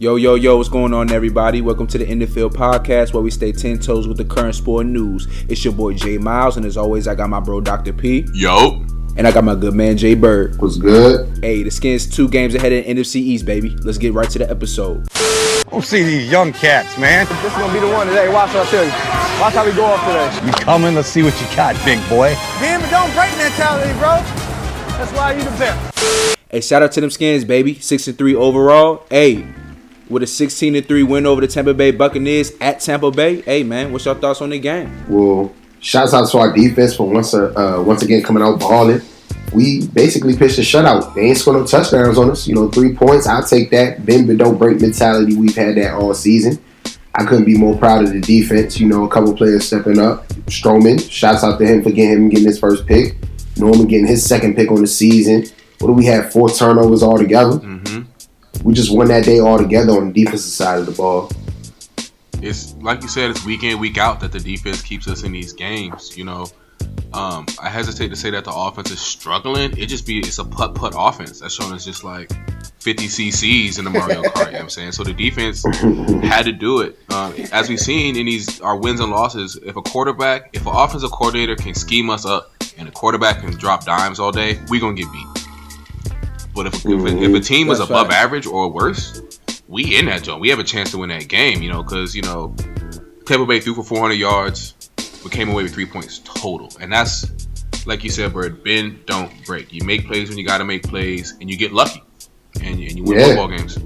Yo, yo, yo, what's going on, everybody? Welcome to the In the Field podcast where we stay 10 toes with the current sport news. It's your boy Jay Miles, and as always, I got my bro Dr. P. Yo. And I got my good man Jay Bird. What's good? Hey, the Skins two games ahead of the NFC East, baby. Let's get right to the episode. Don't see these young cats, man. This is gonna be the one today. Watch what I tell you. Watch how we go off today. You coming? Let's see what you got, big boy. Damn it, don't break mentality, bro. That's why you the best. Hey, shout out to them Skins, baby. 6 and 3 overall. Hey, with a 16 and 3 win over the Tampa Bay Buccaneers at Tampa Bay. Hey, man, what's your thoughts on the game? Well, shouts out to our defense for once uh, uh, once again coming out balling. We basically pitched a shutout. They ain't scored no touchdowns on us. You know, three points. I'll take that. Bend but don't break mentality. We've had that all season. I couldn't be more proud of the defense. You know, a couple players stepping up. Stroman, shouts out to him for getting him getting his first pick. Norman getting his second pick on the season. What do we have? Four turnovers altogether. Mm-hmm. We just won that day all together on the defensive side of the ball. It's like you said, it's week in, week out that the defense keeps us in these games. You know, um, I hesitate to say that the offense is struggling. It just be it's a putt putt offense. That's showing us just like 50 CCs in the Mario Kart. you know what I'm saying? So the defense had to do it. Um, as we've seen in these our wins and losses, if a quarterback, if an offensive coordinator can scheme us up and a quarterback can drop dimes all day, we gonna get beat. But if, if, if a team is above right. average or worse, we in that zone. We have a chance to win that game, you know, because you know Tampa Bay threw for 400 yards. We came away with three points total, and that's like you said, Bird. Bend, don't break. You make plays when you got to make plays, and you get lucky, and, and you win Yeah. football games.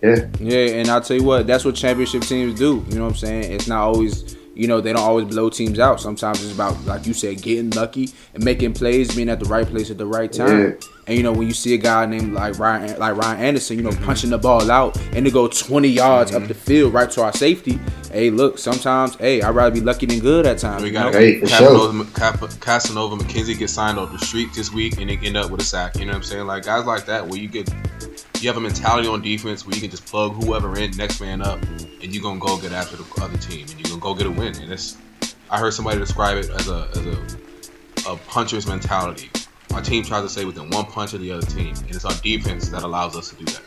Yeah. Yeah, and I'll tell you what, that's what championship teams do. You know what I'm saying? It's not always, you know, they don't always blow teams out. Sometimes it's about, like you said, getting lucky and making plays, being at the right place at the right time. Yeah. And you know, when you see a guy named like Ryan, like Ryan Anderson, you know, punching the ball out and to go 20 yards up the field right to our safety. Hey, look, sometimes, hey, I'd rather be lucky than good at times. We got know? Hey, Casanova, Cap- Casanova McKenzie get signed off the street this week, and they end up with a sack. You know what I'm saying? Like guys like that, where you get you have a mentality on defense where you can just plug whoever in, next man up, and you're gonna go get after the other team, and you're gonna go get a win. And it's I heard somebody describe it as a as a a puncher's mentality. Our team tries to stay within one punch of the other team, and it's our defense that allows us to do that.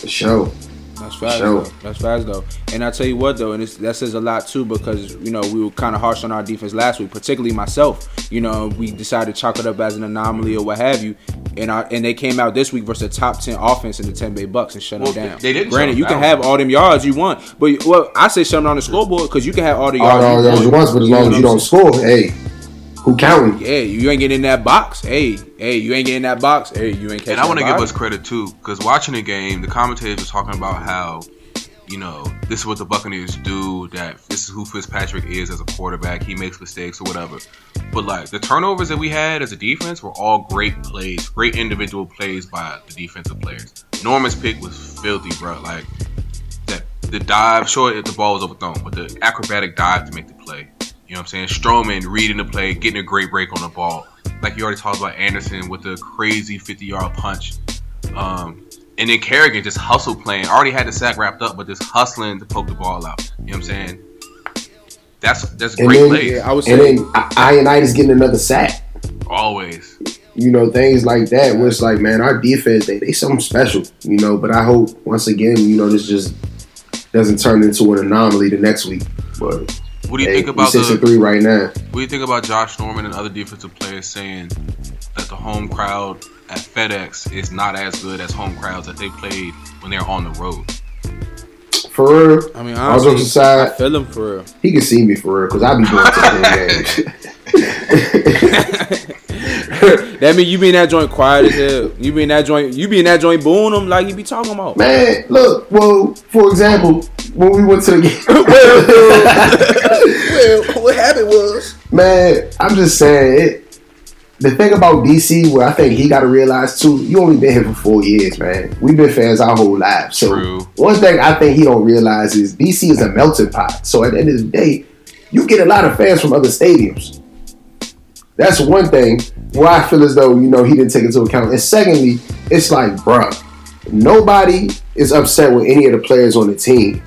For sure. That's fast Sure. though. That's fast though. And I tell you what though, and it's, that says a lot too because you know we were kind of harsh on our defense last week, particularly myself. You know we decided to chalk it up as an anomaly or what have you, and our, and they came out this week versus a top ten offense in the Tampa Bay Bucks and shut Well, them down. they didn't Granted, them you can have all them yards you want, but well, I say shut them on the scoreboard because you can have all the All yards all you those want. once, but as You know long as what you I'm don't score, hey, who counting? Yeah, you ain't getting in that box. Hey, hey, you ain't getting in that box. Hey, you ain't catching. And I want to give us credit too, because watching the game, the commentators were talking about how, you know, this is what the Buccaneers do. That this is who Fitzpatrick is as a quarterback. He makes mistakes or whatever. But like the turnovers that we had as a defense were all great plays, great individual plays by the defensive players. Norman's pick was filthy, bro. Like that, the dive, sure, the ball was overthrown, but the acrobatic dive to make the play. You know what I'm saying? Stroman reading the play, getting a great break on the ball. Like you already talked about Anderson with the crazy 50 yard punch. Um, and then Kerrigan just hustle playing. Already had the sack wrapped up, but just hustling to poke the ball out. You know what I'm saying? That's that's And great then- plays. Yeah, I would And then I- Ioannidis getting another sack. Always. You know, things like that. Where it's like, man, our defense, they, they something special. You know, but I hope once again, you know, this just doesn't turn into an anomaly the next week. But What do you hey, think about six the? and three right now. What do you think about Josh Norman and other defensive players saying that the home crowd at FedEx is not as good as home crowds that they played when they're on the road? For real, I mean, all jokes honestly, I aside, feel him for real. he can see me for real because I be going to the games. That mean you be in that joint quiet as hell. You be in that joint. You be in that joint booing them like you be talking about. Man, look, well, for example, when we went to the game, well, what happened was. man, I'm just saying it. The thing about DC, where I think he got to realize too, you only been here for four years, man. We've been fans our whole lives. So True. one thing I think he don't realize is DC is a melting pot. So at the end of the day, you get a lot of fans from other stadiums. That's one thing where I feel as though you know he didn't take into account. And secondly, it's like, bruh, nobody is upset with any of the players on the team.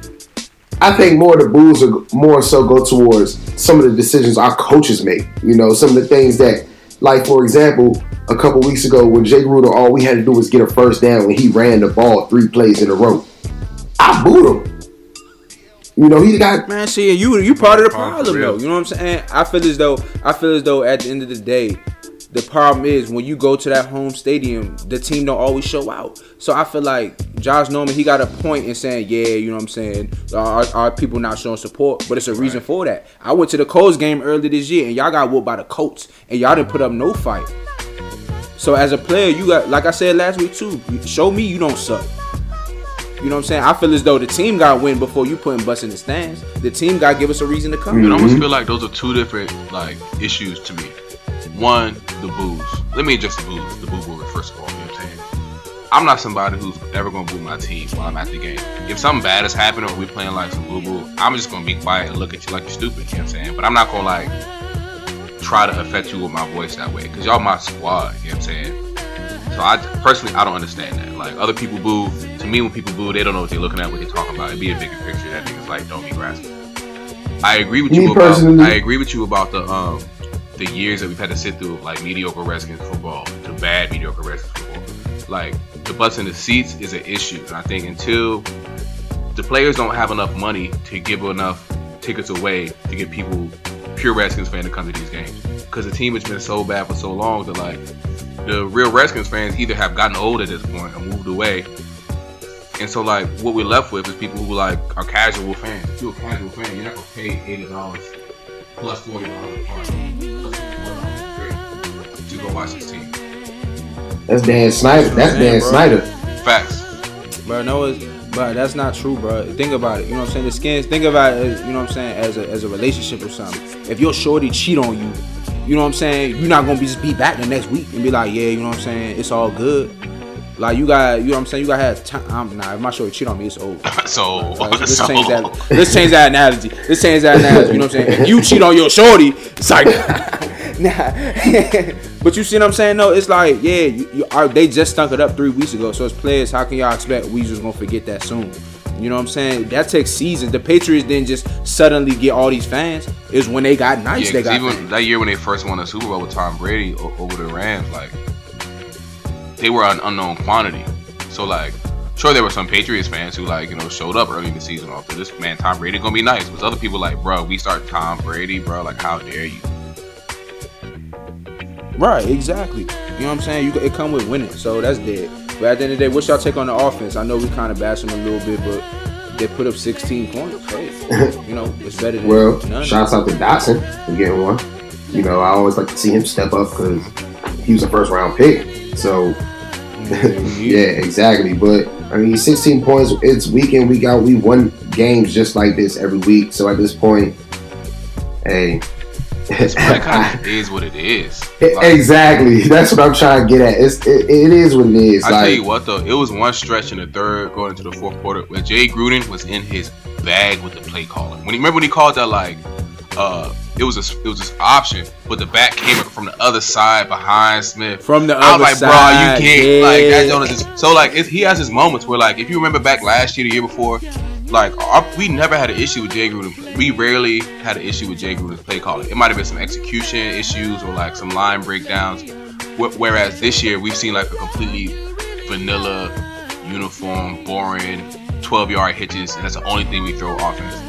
I think more of the boos are more so go towards some of the decisions our coaches make. You know, some of the things that, like for example, a couple weeks ago when Jay Gruden, all we had to do was get a first down when he ran the ball three plays in a row. I booed him. You know, he got Man, see, you you part of the problem for though. You know what I'm saying? I feel as though I feel as though at the end of the day, the problem is when you go to that home stadium, the team don't always show out. So I feel like Josh Norman, he got a point in saying, yeah, you know what I'm saying, are, are people not showing support? But it's a reason for that. I went to the Colts game earlier this year, and y'all got whooped by the Colts, and y'all didn't put up no fight. So as a player, you got like I said last week too. Show me you don't suck. You know what I'm saying? I feel as though the team got to win before you putting butts in the stands. The team got to give us a reason to come. Mm-hmm. It almost feel like those are two different like issues to me. One, the boos. Let me address the boos. The boo boo first of all. You know what I'm saying? I'm not somebody who's ever gonna boo my team while I'm at the game. If something bad has happened or we playing like some boo boo, I'm just gonna be quiet and look at you like you're stupid. You know what I'm saying? But I'm not gonna like try to affect you with my voice that way because y'all my squad. You know what I'm saying? So I personally I don't understand that. Like other people boo. To me, when people boo, they don't know what they're looking at, what they're talking about. It'd be a bigger picture. That niggas like don't be grasping. I agree with Me you about. I agree with you about the um the years that we've had to sit through like mediocre Redskins football the bad mediocre Redskins football. Like the butts in the seats is an issue, and I think until the players don't have enough money to give enough tickets away to get people pure Redskins fan to come to these games because the team has been so bad for so long that like the real Redskins fans either have gotten old at this and moved away. And so like what we're left with is people who like are casual fans. If you're a casual fan, you're not gonna pay eighty dollars plus forty dollars go watch this team. that's Dan Snyder. That's Man, Dan bro. Snyder. Facts. Bro, no, it's, but that's not true, bro. Think about it. You know what I'm saying? The skins. Think about it. As, you know what I'm saying? As a as a relationship or something. If your shorty cheat on you, you know what I'm saying? You're not gonna be just be back the next week and be like, yeah, you know what I'm saying? It's all good. Like you got, you know what I'm saying? You got to have time. I'm nah. If my shorty cheat on me, it's over. So, Like, let's so change that. Let's change that analogy. Let's change that analogy. You know what I'm saying? If you cheat on your shorty, it's like, nah. but you see what I'm saying? No, it's like, yeah, you, you are. They just stunk it up three weeks ago. So as players, how can y'all expect we just gonna forget that soon? You know what I'm saying? That takes seasons. The Patriots didn't just suddenly get all these fans. Is when they got nice. Yeah, they got even fans. that year when they first won the Super Bowl with Tom Brady over the Rams, like they were an unknown quantity. So like, sure there were some Patriots fans who like you know showed up early in the season off this man Tom Brady gonna be nice. But other people like, bro, we start Tom Brady, bro. Like, how dare you? Right, exactly. You know what I'm saying? You it come with winning, so that's dead. But at the end of the day, what's y'all take on the offense? I know we kind of bash them a little bit, but they put up 16 points. Hey, you know it's better than Well, none. shouts out to Dotson for getting one. You know, I always like to see him step up because he was a first round pick. So mm-hmm. yeah, exactly. But I mean, 16 points. It's week in, week out. We won games just like this every week. So at this point, hey, That kind of is what it is. Like, exactly. That's what I'm trying to get at. It's it, it is what it is. I tell you what though, it was one stretch in the third going into the fourth quarter where Jay Gruden was in his bag with the play calling. When he remember when he called that like uh it was a it was this option, but the back came from the other side behind Smith. From the other side. I was other like, bro, you can't like that. Jonas is so like it, he has his moments where like if you remember back last year, the year before, like our, we never had an issue with Jay Gruden. We rarely had an issue with Jay Gruden's play calling. It might have been some execution issues or like some line breakdowns. Whereas this year we've seen like a completely vanilla, uniform, boring, 12 yard hitches, and that's the only thing we throw offense.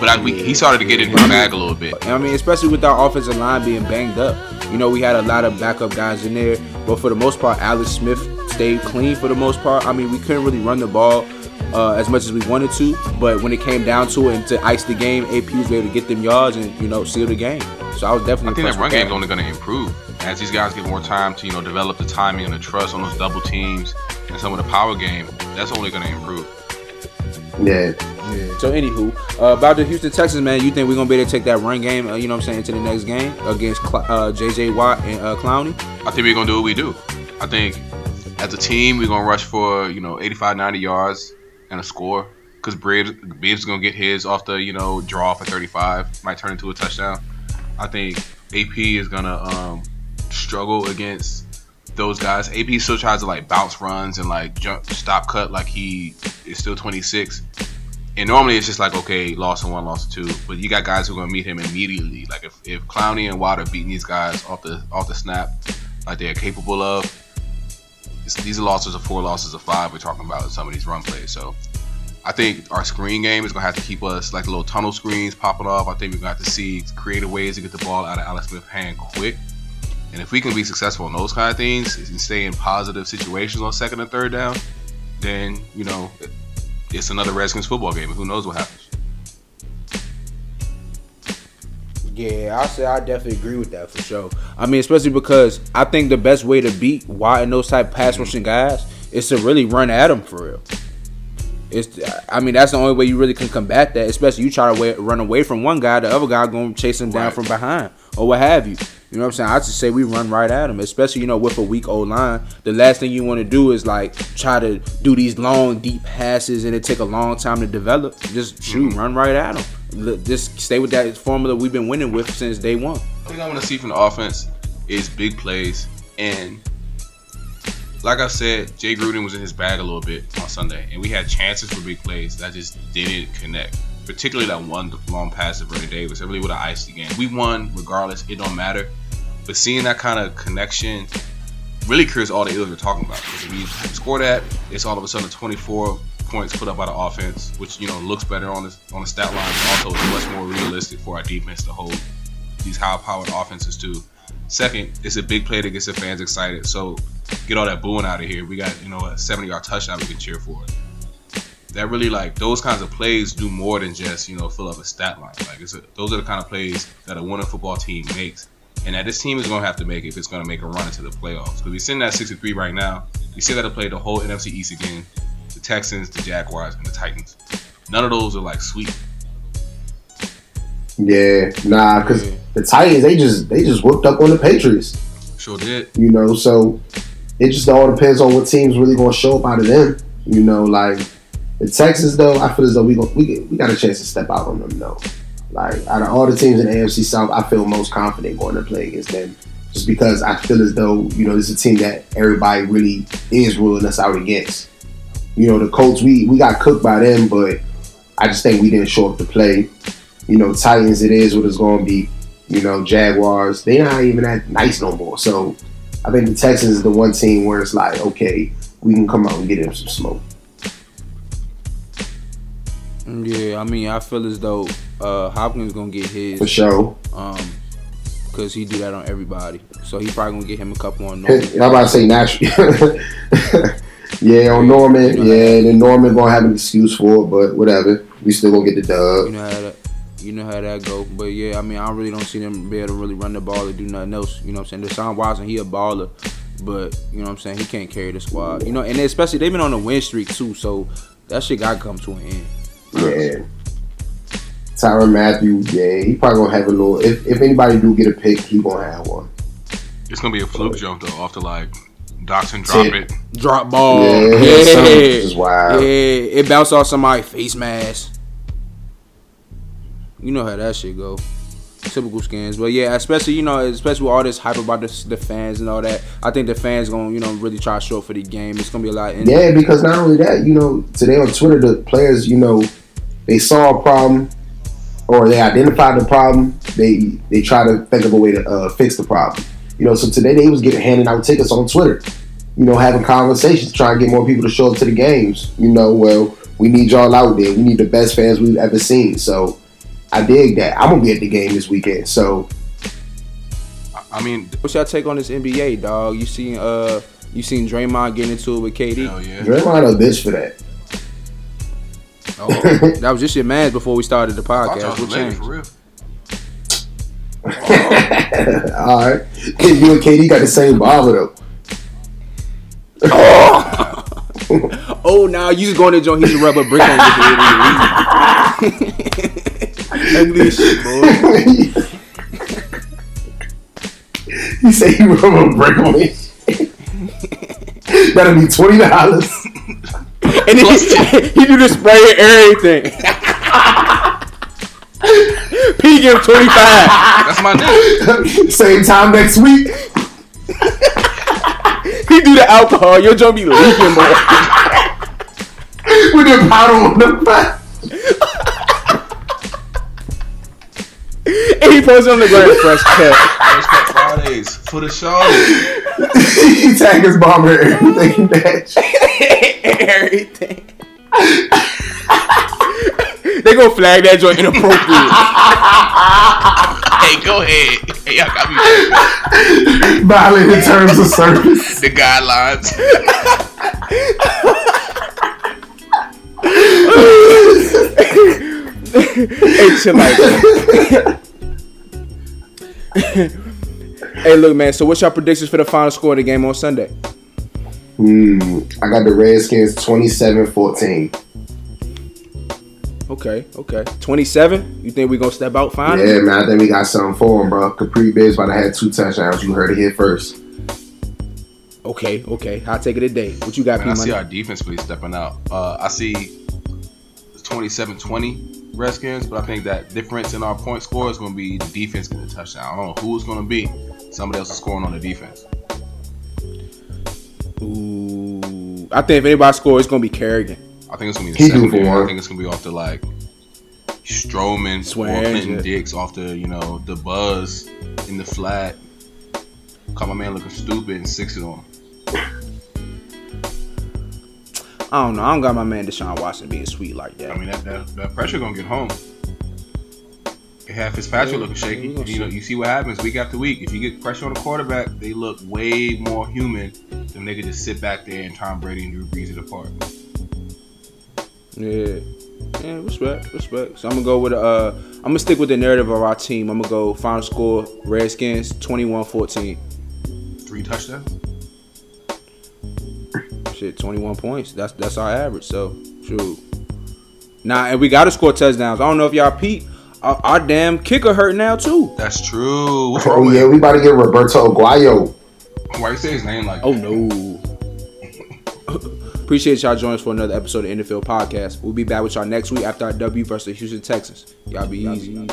But I, we, he started to get in his bag a little bit. I mean, especially with our offensive line being banged up. You know, we had a lot of backup guys in there, but for the most part, Alex Smith stayed clean for the most part. I mean, we couldn't really run the ball uh, as much as we wanted to, but when it came down to it and to ice the game, AP was able to get them yards and you know seal the game. So I was definitely. I think that impressed run with game's only going to improve as these guys get more time to you know develop the timing and the trust on those double teams and some of the power game. That's only going to improve. yeah, So anywho, uh, about the Houston Texans, man, you think we're gonna be able to take that run game? Uh, you know what I'm saying to the next game against Cl- uh, JJ Watt and uh, Clowney? I think we're going to do what we do. I think as a team, we're going to rush for you know 85, 90 yards and a score because Bibbs Bibbs is to get his off the you know draw for 35, might turn into a touchdown. I think AP is to um, struggle against those guys. AP still tries to like bounce runs and like jump, stop cut like he is still 26. And normally it's just like okay, lost one, lost two. But you got guys who are gonna meet him immediately. Like if, if Clowney and Watt are beating these guys off the off the snap, like they're capable of. These losses of four losses of five. We're talking about some of these run plays. So I think our screen game is gonna have to keep us like little tunnel screens popping off. I think we're gonna have to see creative ways to get the ball out of Alex Smith's hand quick. And if we can be successful in those kind of things and stay in positive situations on second and third down, then you know it's another Redskins football game. And who knows what happens? Yeah, I say I definitely agree with that for sure. I mean, especially because I think the best way to beat Watt and those type pass mm-hmm. rushing guys is to really run at them for real. It's, I mean, that's the only way you really can combat that. Especially you try to run away from one guy, the other guy going to chase him down Right. from behind or what have you. You know what I'm saying? I just say we run right at them, especially you know with a weak old line. The last thing you want to do is like try to do these long, deep passes and it take a long time to develop. Just shoot, mm-hmm. run right at them. Just stay with that formula we've been winning with since day one. The thing I want to see from the offense is big plays. And like I said, Jay Gruden was in his bag a little bit on Sunday, and we had chances for big plays that just didn't connect. Particularly that one long pass to Vernon Davis. It really would have iced the game. We won regardless. It don't matter. But seeing that kind of connection really cures all the ills we're talking about. Because if we score that, it's all of a sudden 24 points put up by the offense, which you know looks better on the on the stat line. but Also, is much more realistic for our defense to hold these high-powered offenses too. Second, it's a big play that gets the fans excited. So get all that booing out of here. We got you know a 70-yard touchdown we can cheer for. That really like those kinds of plays do more than just you know fill up a stat line. Like it's a, those are the kind of plays that a winning football team makes, and that this team is gonna have to make if it's gonna make a run into the playoffs. Because we're sitting at 63 right now. We still got to play the whole NFC East again: the Texans, the Jaguars, and the Titans. None of those are like sweet. Yeah, nah, because the Titans they just they just whooped up on the Patriots. Sure did. You know, so it just all depends on what team's really going to show up out of them. You know, like the Texans though, I feel as though we go, we get, we got a chance to step out on them though. Like out of all the teams in the AFC South, I feel most confident going to play against them, just because I feel as though you know this is a team that everybody really is ruling us out against. You know, the Colts we we got cooked by them, but I just think we didn't show up to play. You know, Titans it is what it's going to be. You know, Jaguars they're not even that nice no more. So I think the Texans is the one team where it's like, okay, we can come out and get them some smoke. Yeah, I mean, I feel as though uh, Hopkins gonna get his For sure. um because he do that on everybody. So he probably gonna get him a couple on I'm about to say natural. yeah, on Norman. Yeah, and then Norman gonna have an excuse for it, but whatever. We still gonna get the You dub. know how that you know how that go. But yeah, I mean, I really don't see them be able to really run the ball or do nothing else. You know what I'm saying? Deshaun Watson, he a baller, but you know what I'm saying? He can't carry the squad. You know, and especially they've been on a win streak too, so that shit got to come to an end. Yeah. Tyrann Mathieu, yeah, he probably gonna have a little. If, if anybody do get a pick, he gonna have one. It's gonna be a fluke jump though, off the like Dotson drop Yeah. it. Drop ball. Yeah, Yeah, something just wild. Yeah, it bounced off somebody's face mask. You know how that shit go. Typical skins, but yeah, especially you know, especially with all this hype about the, the fans and all that. I think the fans gonna you know really try to show for the game. It's gonna be a lot. Yeah, because not only that, you know, today on Twitter, the players, you know, they saw a problem or they identify the problem. They they try to think of a way to uh, fix the problem. You know, so today they was getting handing out tickets on Twitter. You know, having conversations, trying to get more people to show up to the games. You know, well, we need y'all out there. We need the best fans we've ever seen. So I dig that. I'm gonna be at the game this weekend. So I- I mean, What's your take on this NBA, dog? You seen uh you seen Draymond getting into it with KD? hell yeah. Draymond a bitch for that. Oh, that was just your man before we started the podcast. What changed? for real. All right, you and KD got the same barber though. Oh, now you just going to join? He's should rub a brick on your head. Ugly shit, boy. He said he rub a brick on his shit. That'll be twenty dollars. And then he, he do the spray and everything. P give 25. That's my nigga. Same time next week. He do the alcohol. Your joint be leaking, boy. With the powder on the front. And he posts on the ground fresh cut. Fresh Cut Fridays for the show. he tag his bomber everything that. Everything. they gonna flag that joint inappropriate. hey, go ahead. Hey, y'all got me Violating terms of service. the guidelines. hey, chill out. Man. hey, look, man. So, what's your predictions for the final score of the game on Sunday? Hmm. I got the Redskins 27-14. Okay, okay. Twenty-seven. You think we're gonna step out finally? Yeah, man. I think we got something for him, bro. Kapri Bibbs about to have two touchdowns. You heard it here first. Okay, okay. I'll take it a day. What you got, Man, I P see our defense really stepping out. Uh, I see 27-20 Redskins, but I think that difference in our point score is going to be the defense getting a touchdown. I don't know who it's going to be. Somebody else is scoring on the defense. Ooh, I think if anybody scores, it's gonna be Kerrigan. I think it's going to be the do for secondary. I think it's going to be off the like Stroman Swear, or Clinton. Dix off the you know the buzz in the flat. Caught my man looking stupid and six it on. I don't know. I don't got my man Deshaun Watson being sweet like that. I mean that that, that pressure gonna get home. Have Fitzpatrick Yeah, looking shaky. You know, you see what happens week after week. If you get pressure on the quarterback, they look way more human than they could just sit back there and Tom Brady and Drew Brees it apart. Yeah. Yeah, respect, respect. So I'm gonna go with uh I'm gonna stick with the narrative of our team. I'm gonna go final score Redskins 21-14. Three touchdowns. Shit, 21 points. That's that's our average. So shoot. Nah, and we gotta score touchdowns. I don't know if y'all peep. Our, our damn kicker hurt now too. That's true. What's wrong Oh with yeah, him? we about to get Roberto Aguayo. Why you say his name like? Oh no. Appreciate y'all joining us for another episode of NFL Podcast. We'll be back with y'all next week after our W versus Houston Texans. Y'all be easy.